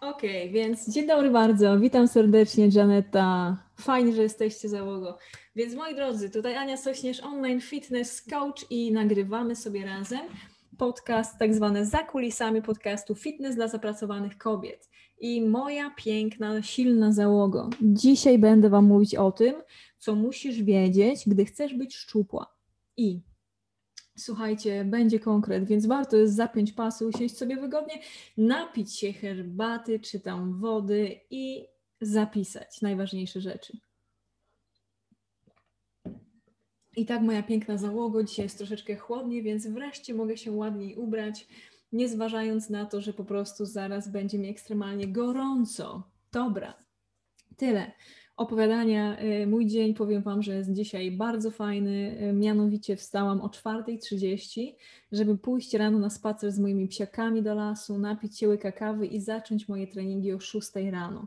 Okej, okay, więc dzień dobry bardzo, witam serdecznie Janeta. Fajnie, że jesteście załogo. Więc moi drodzy, tutaj Ania Sośnierz, online fitness coach i nagrywamy sobie razem podcast tak zwany za kulisami podcastu Fitness dla zapracowanych kobiet. I moja piękna, silna załogo. Dzisiaj będę Wam mówić o tym, co musisz wiedzieć, gdy chcesz być szczupła. I Słuchajcie, będzie konkret, więc warto jest zapiąć pasy, usiąść sobie wygodnie, napić się herbaty czy tam wody i zapisać najważniejsze rzeczy. I tak moja piękna załogo, dzisiaj jest troszeczkę chłodniej, więc wreszcie mogę się ładniej ubrać, nie zważając na to, że po prostu zaraz będzie mi ekstremalnie gorąco. Dobra, tyle opowiadania. Y, mój dzień, powiem Wam, że jest dzisiaj bardzo fajny. Y, mianowicie wstałam o 4.30, żeby pójść rano na spacer z moimi psiakami do lasu, napić się łyka kawy i zacząć moje treningi o 6 rano.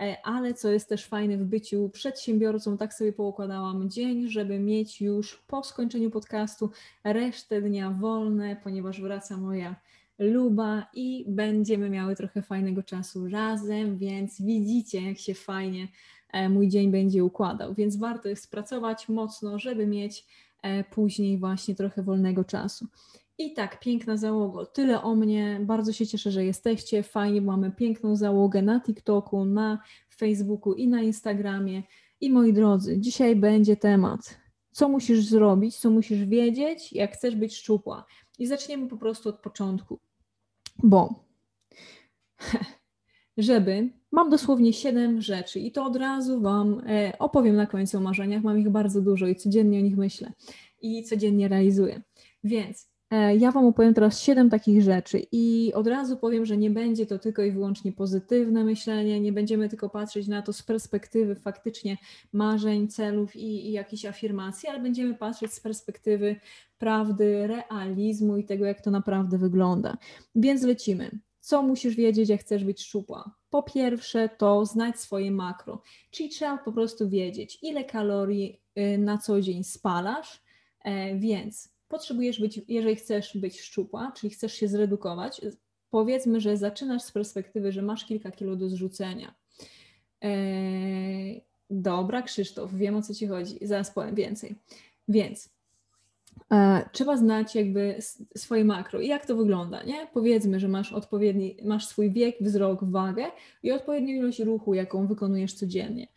E, ale co jest też fajne w byciu przedsiębiorcą, tak sobie poukładałam dzień, żeby mieć już po skończeniu podcastu resztę dnia wolne, ponieważ wraca moja luba i będziemy miały trochę fajnego czasu razem, więc widzicie, jak się fajnie E, mój dzień będzie układał. Więc warto jest pracować mocno, żeby mieć e, później właśnie trochę wolnego czasu. I tak, piękna załoga. Tyle o mnie. Bardzo się cieszę, że jesteście. Fajnie, mamy piękną załogę na TikToku, na Facebooku i na Instagramie. I moi drodzy, dzisiaj będzie temat, co musisz zrobić, co musisz wiedzieć, jak chcesz być szczupła. I zaczniemy po prostu od początku. Bo żeby Mam dosłownie siedem rzeczy i to od razu Wam e, opowiem na końcu o marzeniach. Mam ich bardzo dużo i codziennie o nich myślę i codziennie realizuję. Więc ja Wam opowiem teraz siedem takich rzeczy i od razu powiem, że nie będzie to tylko i wyłącznie pozytywne myślenie, nie będziemy tylko patrzeć na to z perspektywy faktycznie marzeń, celów i, i jakichś afirmacji, ale będziemy patrzeć z perspektywy prawdy, realizmu i tego, jak to naprawdę wygląda. Więc lecimy. Co musisz wiedzieć, jak chcesz być szczupła? Po pierwsze, to znać swoje makro, czyli trzeba po prostu wiedzieć, ile kalorii y, na co dzień spalasz, e, więc potrzebujesz być, jeżeli chcesz być szczupła, czyli chcesz się zredukować, powiedzmy, że zaczynasz z perspektywy, że masz kilka kilo do zrzucenia. E, dobra, Krzysztof, wiem o co ci chodzi, zaraz powiem więcej. Więc E, trzeba znać jakby swoje makro i jak to wygląda, nie? Powiedzmy, że masz odpowiedni, masz swój wiek, wzrok, wagę i odpowiednią ilość ruchu, jaką wykonujesz codziennie.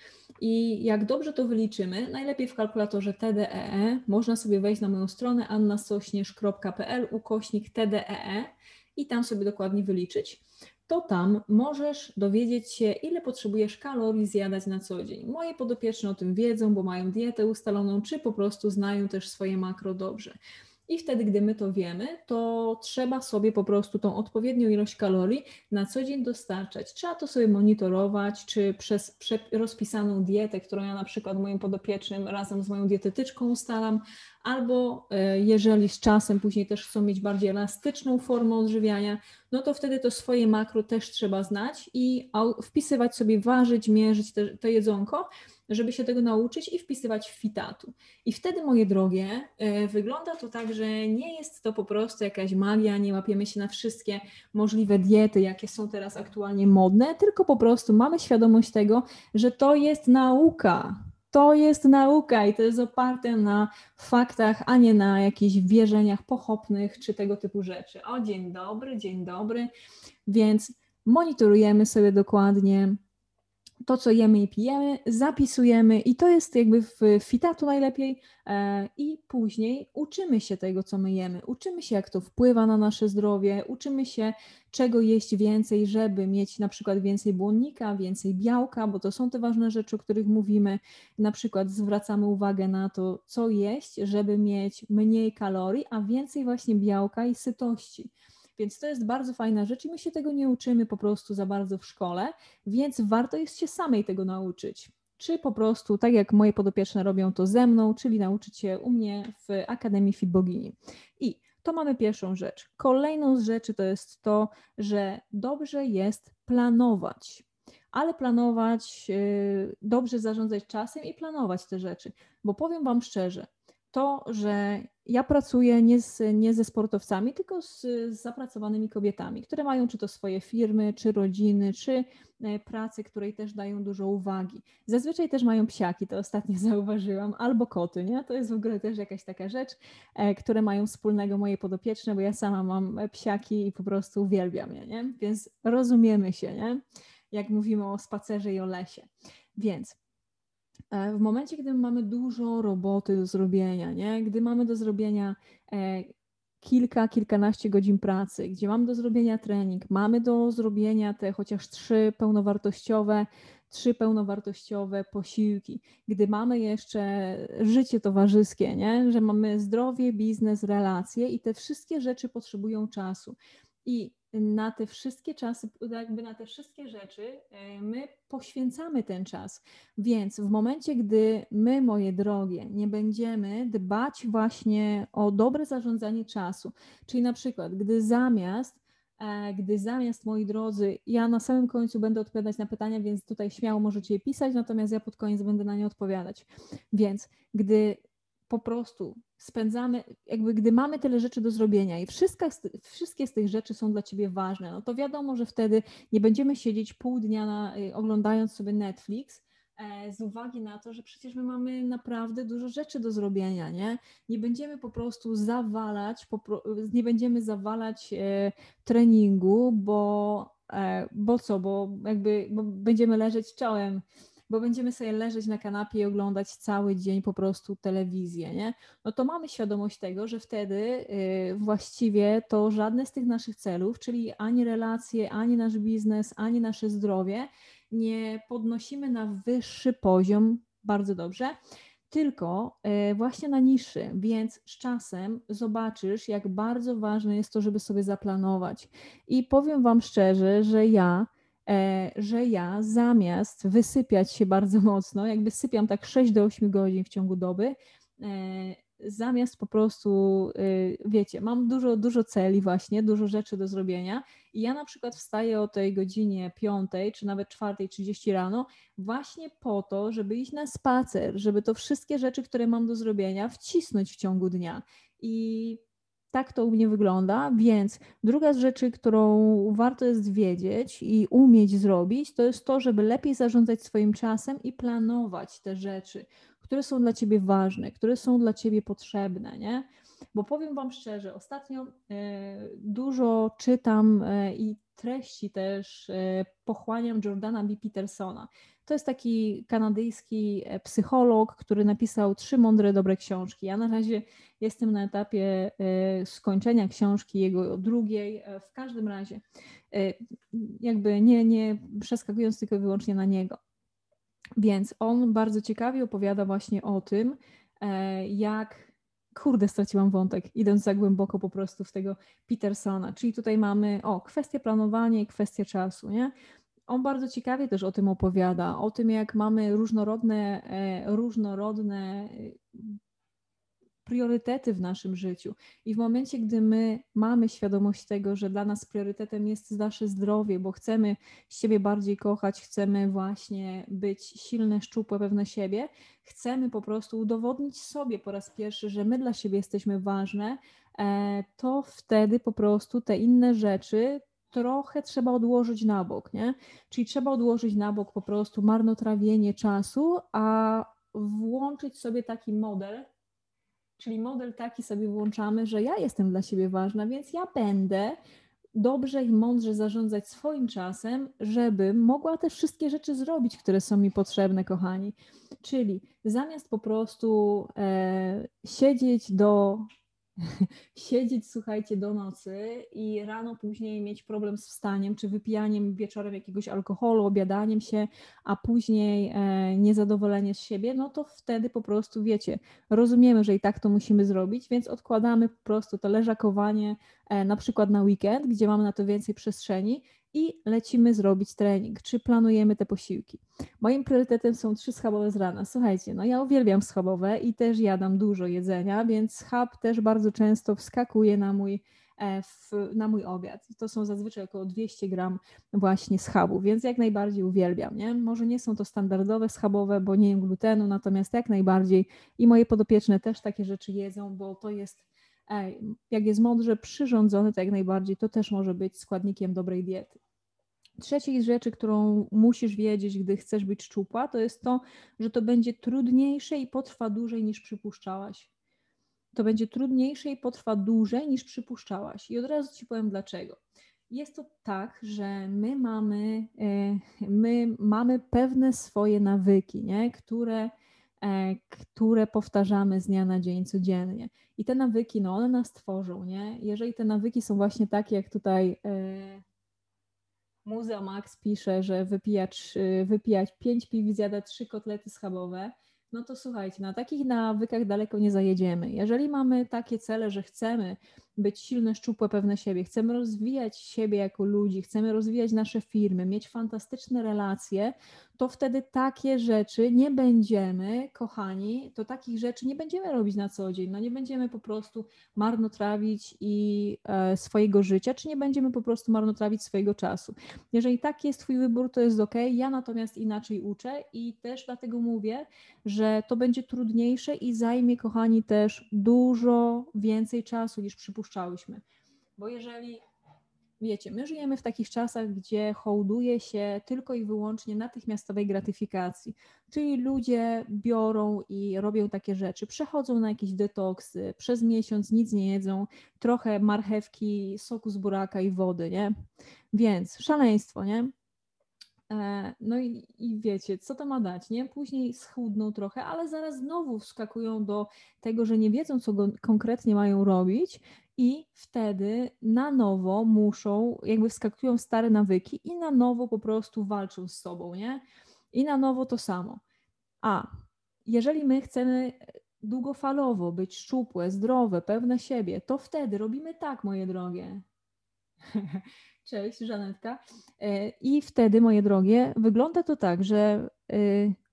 I jak dobrze to wyliczymy, najlepiej w kalkulatorze TDEE e, można sobie wejść na moją stronę annasośnierz.pl ukośnik TDEE e i tam sobie dokładnie wyliczyć to tam możesz dowiedzieć się, ile potrzebujesz kalorii zjadać na co dzień. Moje podopieczne o tym wiedzą, bo mają dietę ustaloną, czy po prostu znają też swoje makro dobrze. I wtedy, gdy my to wiemy, to trzeba sobie po prostu tą odpowiednią ilość kalorii na co dzień dostarczać. Trzeba to sobie monitorować, czy przez rozpisaną dietę, którą ja na przykład moim podopiecznym razem z moją dietetyczką ustalam, albo e, jeżeli z czasem później też chcą mieć bardziej elastyczną formę odżywiania, no to wtedy to swoje makro też trzeba znać i wpisywać sobie, ważyć, mierzyć te, to jedzonko, żeby się tego nauczyć i wpisywać w fitatu. I wtedy, moje drogie, e, wygląda to tak, że nie jest to po prostu jakaś magia, nie łapiemy się na wszystkie możliwe diety, jakie są teraz aktualnie modne, tylko po prostu mamy świadomość tego, że to jest nauka To jest nauka i to jest oparte na faktach, a nie na jakichś wierzeniach pochopnych czy tego typu rzeczy. O, dzień dobry, dzień dobry. Więc monitorujemy sobie dokładnie to, co jemy i pijemy, zapisujemy i to jest jakby w fitatu najlepiej e, i później uczymy się tego, co my jemy. Uczymy się, jak to wpływa na nasze zdrowie, uczymy się, czego jeść więcej, żeby mieć na przykład więcej błonnika, więcej białka, bo to są te ważne rzeczy, o których mówimy. Na przykład zwracamy uwagę na to, co jeść, żeby mieć mniej kalorii, a więcej właśnie białka i sytości. Więc to jest bardzo fajna rzecz i my się tego nie uczymy po prostu za bardzo w szkole, więc warto jest się samej tego nauczyć. Czy po prostu, tak jak moje podopieczne robią to ze mną, czyli nauczyć się u mnie w Akademii Fit Bogini. I to mamy pierwszą rzecz. Kolejną z rzeczy to jest to, że dobrze jest planować ale planować, y, dobrze zarządzać czasem i planować te rzeczy. Bo powiem Wam szczerze, to, że ja pracuję nie, z, nie ze sportowcami, tylko z, z, zapracowanymi kobietami, które mają czy to swoje firmy, czy rodziny, czy e, pracy, której też dają dużo uwagi. Zazwyczaj też mają psiaki, to ostatnio zauważyłam, albo koty, nie? To jest w ogóle też jakaś taka rzecz, e, które mają wspólnego moje podopieczne, bo ja sama mam psiaki i po prostu uwielbiam je, nie? Więc rozumiemy się, nie? Jak mówimy o spacerze i o lesie. Więc w momencie, gdy mamy dużo roboty do zrobienia, nie? gdy mamy do zrobienia e, kilka, kilkanaście godzin pracy, gdzie mamy do zrobienia trening, mamy do zrobienia te chociaż trzy pełnowartościowe, trzy pełnowartościowe posiłki, gdy mamy jeszcze życie towarzyskie, nie? że mamy zdrowie, biznes, relacje i te wszystkie rzeczy potrzebują czasu. I na te wszystkie czasy, jakby na te wszystkie rzeczy e, my poświęcamy ten czas. Więc w momencie, gdy my, moje drogie, nie będziemy dbać właśnie o dobre zarządzanie czasu, czyli na przykład, gdy zamiast e, gdy zamiast, moi drodzy, ja na samym końcu będę odpowiadać na pytania, więc tutaj śmiało możecie je pisać, natomiast ja pod koniec będę na nie odpowiadać. Więc gdy po prostu spędzamy, jakby gdy mamy tyle rzeczy do zrobienia i wszystkie wszystkie z tych rzeczy są dla ciebie ważne, no to wiadomo, że wtedy nie będziemy siedzieć pół dnia na, y, oglądając sobie Netflix, e, z uwagi na to, że przecież my mamy naprawdę dużo rzeczy do zrobienia, nie? Nie będziemy po prostu zawalać, nie będziemy zawalać e, treningu, bo, e, bo co, bo jakby bo będziemy leżeć czołem bo będziemy sobie leżeć na kanapie i oglądać cały dzień po prostu telewizję, nie? No to mamy świadomość tego, że wtedy y, właściwie to żadne z tych naszych celów, czyli ani relacje, ani nasz biznes, ani nasze zdrowie nie podnosimy na wyższy poziom bardzo dobrze, tylko y, właśnie na niższy, więc z czasem zobaczysz, jak bardzo ważne jest to, żeby sobie zaplanować. I powiem Wam szczerze, że ja że ja zamiast wysypiać się bardzo mocno, jakby sypiam tak 6 do 8 godzin w ciągu doby, e, zamiast po prostu, e, wiecie, mam dużo, dużo celi właśnie, dużo rzeczy do zrobienia i ja na przykład wstaję o tej godzinie 5 czy nawet 4.30 rano właśnie po to, żeby iść na spacer, żeby to wszystkie rzeczy, które mam do zrobienia wcisnąć w ciągu dnia. I tak to u mnie wygląda, więc druga z rzeczy, którą warto jest wiedzieć i umieć zrobić, to jest to, żeby lepiej zarządzać swoim czasem i planować te rzeczy, które są dla ciebie ważne, które są dla ciebie potrzebne, nie? Bo powiem Wam szczerze, ostatnio e, dużo czytam e, i treści też e, pochłaniam Jordana B. Petersona. To jest taki kanadyjski psycholog, który napisał trzy mądre, dobre książki. Ja na razie jestem na etapie skończenia książki, jego drugiej. W każdym razie, jakby nie, nie przeskakując tylko i wyłącznie na niego. Więc on bardzo ciekawie opowiada właśnie o tym, jak kurde, straciłam wątek, idąc za głęboko po prostu w tego Petersona. Czyli tutaj mamy, o, kwestię planowania i kwestię czasu, nie? On bardzo ciekawie też o tym opowiada, o tym, jak mamy różnorodne, e, różnorodne priorytety w naszym życiu. I w momencie, gdy my mamy świadomość tego, że dla nas priorytetem jest nasze zdrowie, bo chcemy siebie bardziej kochać, chcemy właśnie być silne, szczupłe, pewne siebie, chcemy po prostu udowodnić sobie po raz pierwszy, że my dla siebie jesteśmy ważne, e, to wtedy po prostu te inne rzeczy trochę trzeba odłożyć na bok, nie? Czyli trzeba odłożyć na bok po prostu marnotrawienie czasu, a włączyć sobie taki model, czyli model taki sobie włączamy, że ja jestem dla siebie ważna, więc ja będę dobrze i mądrze zarządzać swoim czasem, żeby mogła te wszystkie rzeczy zrobić, które są mi potrzebne, kochani. Czyli zamiast po prostu e, siedzieć do siedzieć, słuchajcie, do nocy i rano później mieć problem z wstaniem, czy wypijaniem wieczorem jakiegoś alkoholu, obiadaniem się, a później e, niezadowolenie z siebie, no to wtedy po prostu, wiecie, rozumiemy, że i tak to musimy zrobić, więc odkładamy po prostu to leżakowanie na przykład na weekend, gdzie mamy na to więcej przestrzeni i lecimy zrobić trening, czy planujemy te posiłki. Moim priorytetem są trzy schabowe z rana. Słuchajcie, no ja uwielbiam schabowe i też jadam dużo jedzenia, więc schab też bardzo często wskakuje na mój, e, w, na mój obiad. To są zazwyczaj około 200 gram właśnie schabu, więc jak najbardziej uwielbiam. Nie? Może nie są to standardowe schabowe, bo nie jem glutenu, natomiast jak najbardziej i moje podopieczne też takie rzeczy jedzą, bo to jest jak jest mądrze przyrządzony, to jak najbardziej to też może być składnikiem dobrej diety. Trzeciej rzeczy, którą musisz wiedzieć, gdy chcesz być szczupła, to jest to, że to będzie trudniejsze i potrwa dłużej niż przypuszczałaś. To będzie trudniejsze i potrwa dłużej niż przypuszczałaś. I od razu ci powiem dlaczego. Jest to tak, że my mamy, e, my mamy pewne swoje nawyki, nie? które które powtarzamy z dnia na dzień codziennie. I te nawyki, no one nas tworzą, nie? Jeżeli te nawyki są właśnie takie, jak tutaj e, Muzea Max pisze, że wypijać, wypijać 5 piw, zjada 3 kotlety schabowe, no to słuchajcie, na takich nawykach daleko nie zajedziemy. Jeżeli mamy takie cele, że chcemy być silne, szczupłe, pewne siebie, chcemy rozwijać siebie jako ludzi, chcemy rozwijać nasze firmy, mieć fantastyczne relacje, to wtedy takie rzeczy nie będziemy, kochani, to takich rzeczy nie będziemy robić na co dzień. No nie będziemy po prostu marnotrawić i e, swojego życia, czy nie będziemy po prostu marnotrawić swojego czasu. Jeżeli taki jest Twój wybór, to jest ok. Ja natomiast inaczej uczę i też dlatego mówię, że to będzie trudniejsze i zajmie, kochani, też dużo więcej czasu niż przypuszczałyśmy. Bo jeżeli wiecie, my żyjemy w takich czasach, gdzie hołduje się tylko i wyłącznie natychmiastowej gratyfikacji. Czyli ludzie biorą i robią takie rzeczy, przechodzą na jakieś detoksy, przez miesiąc nic nie jedzą, trochę marchewki, soku z buraka i wody, nie? Więc szaleństwo, nie? E, no i, i, wiecie, co to ma dać, nie? Później schudną trochę, ale zaraz znowu wskakują do tego, że nie wiedzą, co go konkretnie mają robić i wtedy na nowo muszą, jakby wskakują stare nawyki i na nowo po prostu walczą z sobą, nie? I na nowo to samo. A jeżeli my chcemy długofalowo być szczupłe, zdrowe, pewne siebie, to wtedy robimy tak, moje drogie. Cześć, Żanetka. E, I wtedy, moje drogie, wygląda to tak, że e,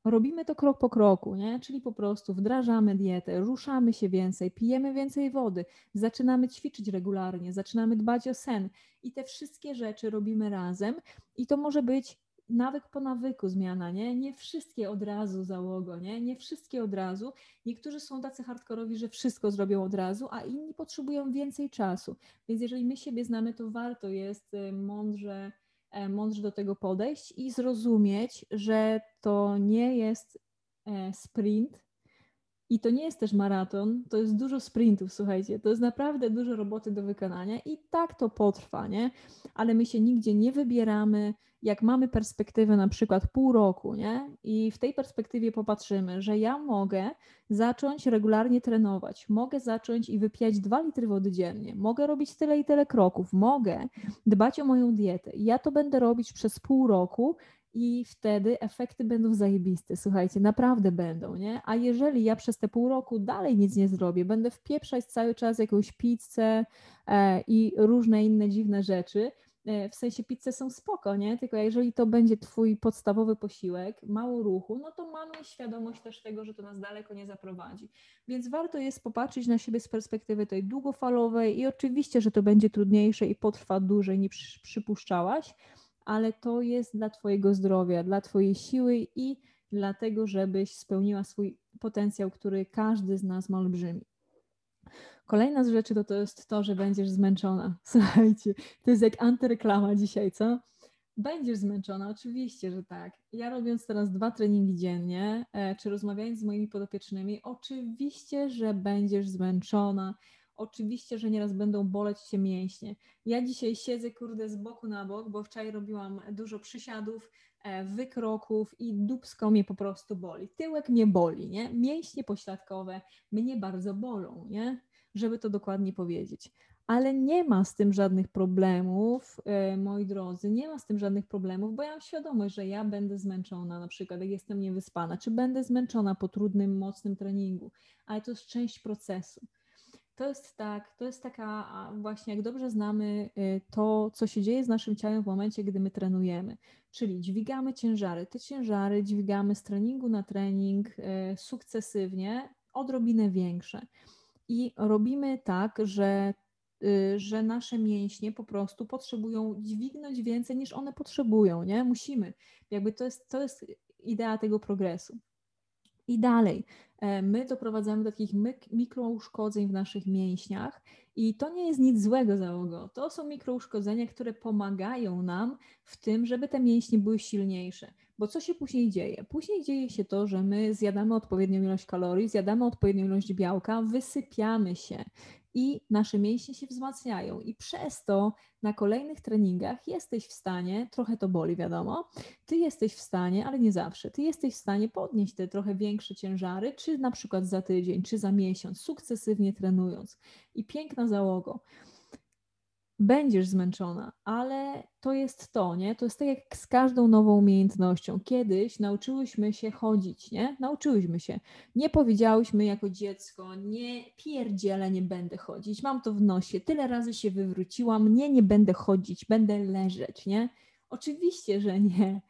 robimy to krok po kroku, nie? czyli po prostu wdrażamy dietę, ruszamy się więcej, pijemy więcej wody, zaczynamy ćwiczyć regularnie, zaczynamy dbać o sen i te wszystkie rzeczy robimy razem i to może być nawyk po nawyku zmiana, nie? Nie wszystkie od razu załogo, nie? Nie wszystkie od razu. Niektórzy są tacy hardkorowi, że wszystko zrobią od razu, a inni potrzebują więcej czasu. Więc jeżeli my siebie znamy, to warto jest y, mądrze, mądrze do tego podejść i zrozumieć, że to nie jest e, sprint, i to nie jest też maraton, to jest dużo sprintów, słuchajcie, to jest naprawdę dużo roboty do wykonania i tak to potrwa, nie? Ale my się nigdzie nie wybieramy, jak mamy perspektywę na przykład pół roku, nie? I w tej perspektywie popatrzymy, że ja mogę zacząć regularnie trenować, mogę zacząć i wypijać dwa litry wody dziennie, mogę robić tyle i tyle kroków, mogę dbać o moją dietę. Ja to będę robić przez pół roku i wtedy efekty będą zajebiste. Słuchajcie, naprawdę będą, nie? A jeżeli ja przez te pół roku dalej nic nie zrobię, będę wpieprzać cały czas jakąś pizzę e, i różne inne dziwne rzeczy, e, w sensie pizze są spoko, nie? Tylko jeżeli to będzie twój podstawowy posiłek, mało ruchu, no to mamy świadomość też tego, że to nas daleko nie zaprowadzi. Więc warto jest popatrzeć na siebie z perspektywy tej długofalowej i oczywiście, że to będzie trudniejsze i potrwa dłużej niż przypuszczałaś, ale to jest dla Twojego zdrowia, dla Twojej siły i dlatego, żebyś spełniła swój potencjał, który każdy z nas ma olbrzymi. Kolejna z rzeczy to, to jest to, że będziesz zmęczona. Słuchajcie, to jest jak antyreklama dzisiaj, co? Będziesz zmęczona, oczywiście, że tak. Ja robiąc teraz dwa treningi dziennie, e, czy rozmawiając z moimi podopiecznymi, oczywiście, że będziesz zmęczona. Oczywiście, że nieraz będą boleć cię mięśnie. Ja dzisiaj siedzę, kurde, z boku na bok, bo wczoraj robiłam dużo przysiadów, e, wykroków i dubsko mnie po prostu boli. Tyłek mnie boli, nie? Mięśnie pośladkowe mnie bardzo bolą, nie? Żeby to dokładnie powiedzieć ale nie ma z tym żadnych problemów, e, moi drodzy, nie ma z tym żadnych problemów, bo ja mam świadomość, że ja będę zmęczona, na przykład jak jestem niewyspana, czy będę zmęczona po trudnym, mocnym treningu, ale to jest część procesu. To jest tak, to jest taka właśnie, jak dobrze znamy e, to, co się dzieje z naszym ciałem w momencie, gdy my trenujemy, czyli dźwigamy ciężary. Te ciężary dźwigamy z treningu na trening e, sukcesywnie, odrobinę większe. I robimy tak, że Y, że nasze mięśnie po prostu potrzebują dźwignąć więcej niż one potrzebują, nie? Musimy. Jakby to jest, to jest idea tego progresu. I dalej, e, my doprowadzamy do takich mikrouszkodzeń w naszych mięśniach i to nie jest nic złego załogo. To są mikrouszkodzenia, które pomagają nam w tym, żeby te mięśnie były silniejsze. Bo co się później dzieje? Później dzieje się to, że my zjadamy odpowiednią ilość kalorii, zjadamy odpowiednią ilość białka, wysypiamy się i nasze mięśnie się wzmacniają. I przez to na kolejnych treningach jesteś w stanie, trochę to boli, wiadomo, ty jesteś w stanie, ale nie zawsze, ty jesteś w stanie podnieść te trochę większe ciężary, czy na przykład za tydzień, czy za miesiąc, sukcesywnie trenując. I piękna załogo będziesz zmęczona, ale to jest to, nie? To jest tak jak z każdą nową umiejętnością. Kiedyś nauczyłyśmy się chodzić, nie? Nauczyłyśmy się. Nie powiedziałyśmy jako dziecko, nie pierdziele, nie będę chodzić, mam to w nosie, tyle razy się wywróciłam, nie, nie będę chodzić, będę leżeć, nie? Oczywiście, że nie.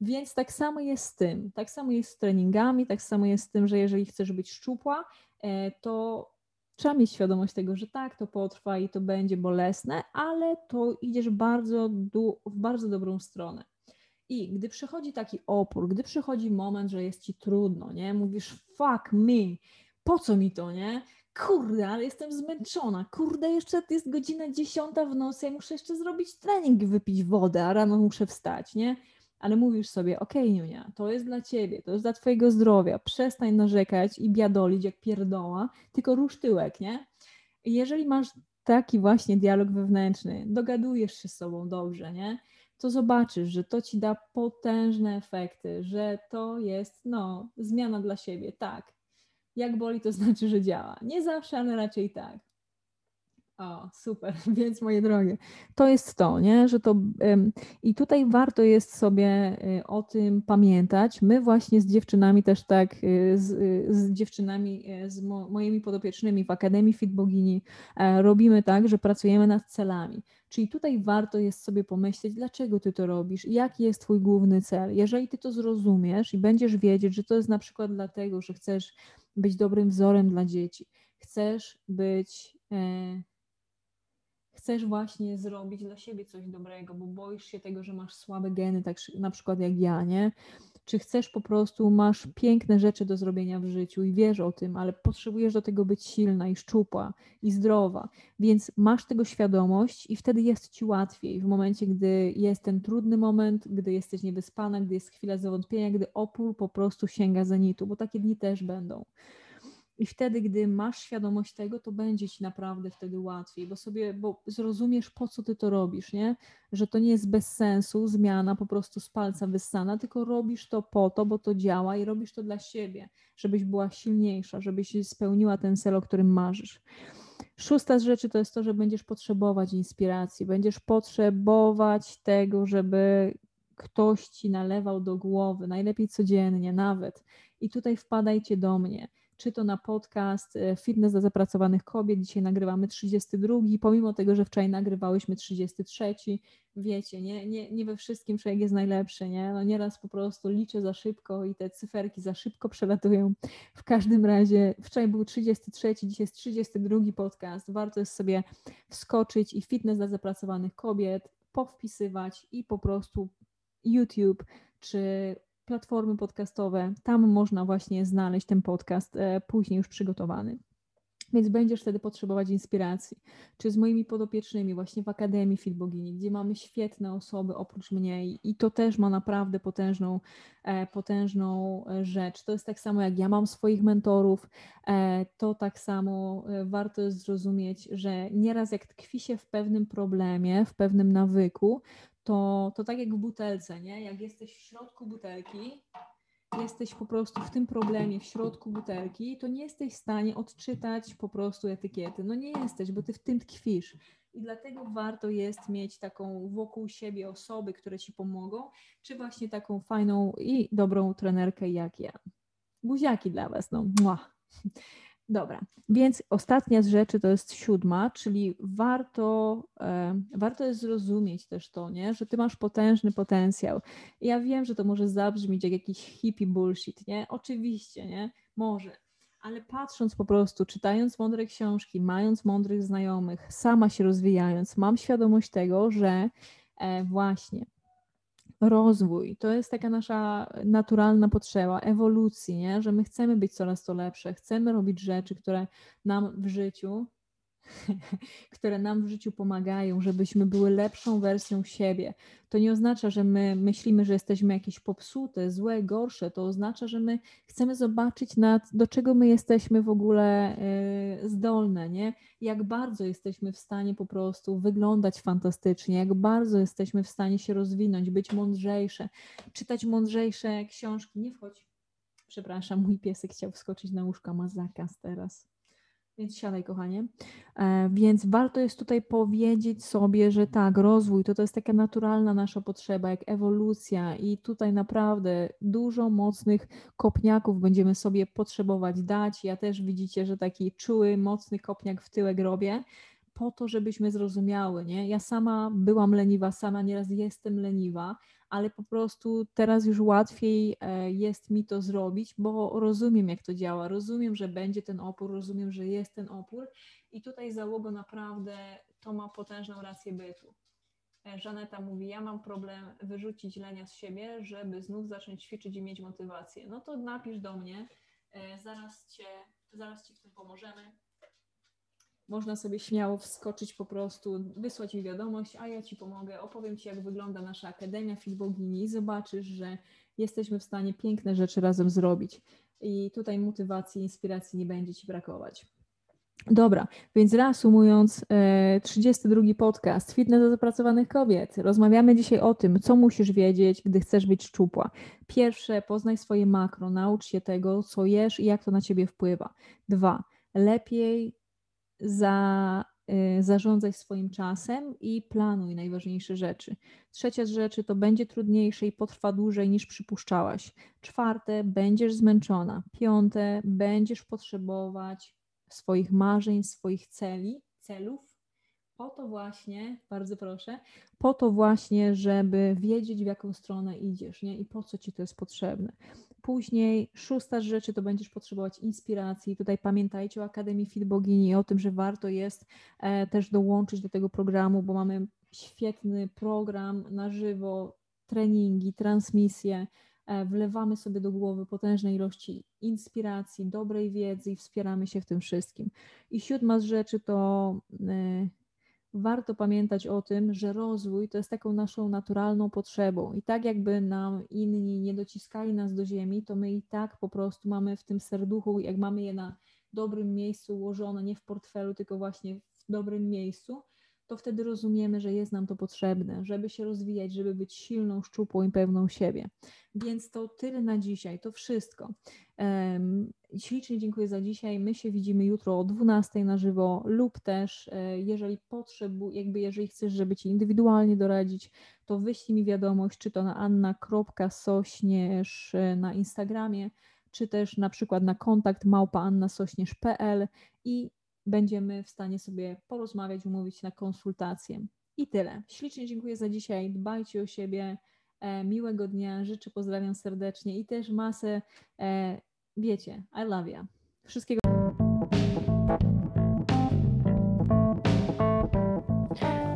Więc tak samo jest z tym. Tak samo jest z treningami, tak samo jest z tym, że jeżeli chcesz być szczupła, e, to trzeba mieć świadomość tego, że tak, to potrwa i to będzie bolesne, ale to idziesz bardzo w bardzo dobrą stronę. I gdy przychodzi taki opór, gdy przychodzi moment, że jest ci trudno, nie? Mówisz, fuck me, po co mi to, nie? Kurde, ale jestem zmęczona. Kurde, jeszcze jest godzina dziesiąta w nocy, ja muszę jeszcze zrobić trening, wypić wodę, a rano muszę wstać, nie? Ale mówisz sobie, okej, okay, to jest dla ciebie, to jest dla twojego zdrowia, przestań narzekać i biadolić jak pierdoła, tylko rusz tyłek, nie? Jeżeli masz taki właśnie dialog wewnętrzny, dogadujesz się z sobą dobrze, nie? To zobaczysz, że to ci da potężne efekty, że to jest, no, zmiana dla siebie, tak. Jak boli, to znaczy, że działa. Nie zawsze, ale raczej tak. O, super, więc moje drogie, to jest to, nie? że to i tutaj warto jest sobie y, o tym pamiętać. My właśnie z dziewczynami też tak, y, z, y, z dziewczynami, z mo, moimi podopiecznymi w Akademii Fit Bogini e, robimy tak, że pracujemy nad celami. Czyli tutaj warto jest sobie pomyśleć, dlaczego ty to robisz, jaki jest twój główny cel. Jeżeli ty to zrozumiesz i będziesz wiedzieć, że to jest na przykład dlatego, że chcesz być dobrym wzorem dla dzieci, chcesz być e, chcesz właśnie zrobić dla siebie coś dobrego, bo boisz się tego, że masz słabe geny, tak na przykład jak ja, nie? Czy chcesz po prostu, masz piękne rzeczy do zrobienia w życiu i wiesz o tym, ale potrzebujesz do tego być silna i szczupła i zdrowa, więc masz tego świadomość i wtedy jest ci łatwiej w momencie, gdy jest ten trudny moment, gdy jesteś niewyspana, gdy jest chwila zawątpienia, gdy opór po prostu sięga zenitu, bo takie dni też będą. I wtedy, gdy masz świadomość tego, to będzie ci naprawdę wtedy łatwiej, bo sobie, bo zrozumiesz, po co ty to robisz, nie? Że to nie jest bez sensu, zmiana po prostu z palca wyssana, tylko robisz to po to, bo to działa i robisz to dla siebie, żebyś była silniejsza, żebyś spełniła ten cel, o którym marzysz. Szósta z rzeczy to jest to, że będziesz potrzebować inspiracji, będziesz potrzebować tego, żeby ktoś ci nalewał do głowy, najlepiej codziennie nawet. I tutaj wpadajcie do mnie czy to na podcast e, Fitness dla zapracowanych kobiet. Dzisiaj nagrywamy 32, pomimo tego, że wczoraj nagrywałyśmy 33. Wiecie, nie, nie, nie we wszystkim człowiek jest najlepszy, nie? No nieraz po prostu liczę za szybko i te cyferki za szybko przelatują. W każdym razie wczoraj był 33, dzisiaj jest 32 podcast. Warto jest sobie wskoczyć i Fitness dla zapracowanych kobiet, powpisywać i po prostu YouTube czy platformy podcastowe. Tam można właśnie znaleźć ten podcast e, później już przygotowany. Więc będziesz wtedy potrzebować inspiracji. Czy z moimi podopiecznymi, właśnie w Akademii Fit Bogini, gdzie mamy świetne osoby oprócz mnie i to też ma naprawdę potężną, e, potężną e, rzecz. To jest tak samo jak ja mam swoich mentorów, to tak samo warto jest zrozumieć, że nieraz jak tkwi się w pewnym problemie, w pewnym nawyku, to, to tak jak w butelce, nie? Jak jesteś w środku butelki, jesteś po prostu w tym problemie, w środku butelki, to nie jesteś w stanie odczytać po prostu etykiety. No nie jesteś, bo ty w tym tkwisz. I dlatego warto jest mieć taką wokół siebie osoby, które ci pomogą, czy właśnie taką fajną i dobrą trenerkę jak ja. Buziaki dla Was, no. Mua. Dobra, więc ostatnia z rzeczy to jest siódma, czyli warto, e, warto jest zrozumieć też to, nie? że ty masz potężny potencjał. I ja wiem, że to może zabrzmieć jak jakiś hippie bullshit, nie? Oczywiście, nie? Może. Ale patrząc po prostu, czytając mądre książki, mając mądrych znajomych, sama się rozwijając, mam świadomość tego, że e, właśnie rozwój, to jest taka nasza naturalna potrzeba ewolucji, nie? że my chcemy być coraz to lepsze, chcemy robić rzeczy, które nam w życiu które nam w życiu pomagają, żebyśmy były lepszą wersją siebie. To nie oznacza, że my myślimy, że jesteśmy jakieś popsute, złe, gorsze. To oznacza, że my chcemy zobaczyć, nad, do czego my jesteśmy w ogóle y, zdolne, nie? Jak bardzo jesteśmy w stanie po prostu wyglądać fantastycznie, jak bardzo jesteśmy w stanie się rozwinąć, być mądrzejsze, czytać mądrzejsze książki. Nie wchodź. Przepraszam, mój piesek chciał wskoczyć na łóżka, ma zakaz teraz. Więc siadaj, kochanie. E, więc warto jest tutaj powiedzieć sobie, że tak, rozwój to, to jest taka naturalna nasza potrzeba, jak ewolucja, i tutaj naprawdę dużo mocnych kopniaków będziemy sobie potrzebować dać. Ja też widzicie, że taki czuły, mocny kopniak w tyłek robię, po to, żebyśmy zrozumiały. Nie? Ja sama byłam leniwa, sama nieraz jestem leniwa, ale po prostu teraz już łatwiej e, jest mi to zrobić, bo rozumiem, jak to działa, rozumiem, że będzie ten opór, rozumiem, że jest ten opór i tutaj załogo naprawdę to ma potężną rację bytu. E, Żaneta mówi, ja mam problem wyrzucić lenia z siebie, żeby znów zacząć ćwiczyć i mieć motywację. No to napisz do mnie, e, zaraz cię, zaraz ci w tym pomożemy można sobie śmiało wskoczyć po prostu, wysłać mi wiadomość, a ja Ci pomogę, opowiem Ci, jak wygląda nasza Akademia Filbogini i zobaczysz, że jesteśmy w stanie piękne rzeczy razem zrobić. I tutaj motywacji, inspiracji nie będzie Ci brakować. Dobra, więc reasumując, 32 e, podcast Fitness dla zapracowanych kobiet. Rozmawiamy dzisiaj o tym, co musisz wiedzieć, gdy chcesz być szczupła. Pierwsze, poznaj swoje makro, naucz się tego, co jesz i jak to na ciebie wpływa. Dwa, lepiej za, y, zarządzaj swoim czasem i planuj najważniejsze rzeczy. Trzecia rzeczy to będzie trudniejsze i potrwa dłużej niż przypuszczałaś. Czwarte, będziesz zmęczona. Piąte, będziesz potrzebować swoich marzeń, swoich celi, celów. Po to właśnie, bardzo proszę, po to właśnie, żeby wiedzieć, w jaką stronę idziesz, nie? I po co ci to jest potrzebne. Później szósta rzeczy to będziesz potrzebować inspiracji. Tutaj pamiętajcie o Akademii Fit Bogini, o tym, że warto jest e, też dołączyć do tego programu, bo mamy świetny program na żywo, treningi, transmisje. E, wlewamy sobie do głowy potężne ilości inspiracji, dobrej wiedzy i wspieramy się w tym wszystkim. I siódma z rzeczy to e, warto pamiętać o tym, że rozwój to jest taką naszą naturalną potrzebą. I tak jakby nam inni nie dociskali nas do ziemi, to my i tak po prostu mamy w tym serduchu, jak mamy je na dobrym miejscu ułożone, nie w portfelu, tylko właśnie w dobrym miejscu, to wtedy rozumiemy, że jest nam to potrzebne, żeby się rozwijać, żeby być silną, szczupłą i pewną siebie. Więc to tyle na dzisiaj, to wszystko. Um, ślicznie dziękuję za dzisiaj. My się widzimy jutro o 12 na żywo lub też, e, jeżeli potrzebu, jakby jeżeli chcesz, żeby Ci indywidualnie doradzić, to wyślij mi wiadomość, czy to na anna.sośnierz e, na Instagramie, czy też na przykład na kontakt małpaannasośnierz.pl i będziemy w stanie sobie porozmawiać, umówić na konsultację. I tyle. Ślicznie dziękuję za dzisiaj. Dbajcie o siebie. E, miłego dnia. Życzę, pozdrawiam serdecznie i też masę, e, wiecie, I love you. Wszystkiego.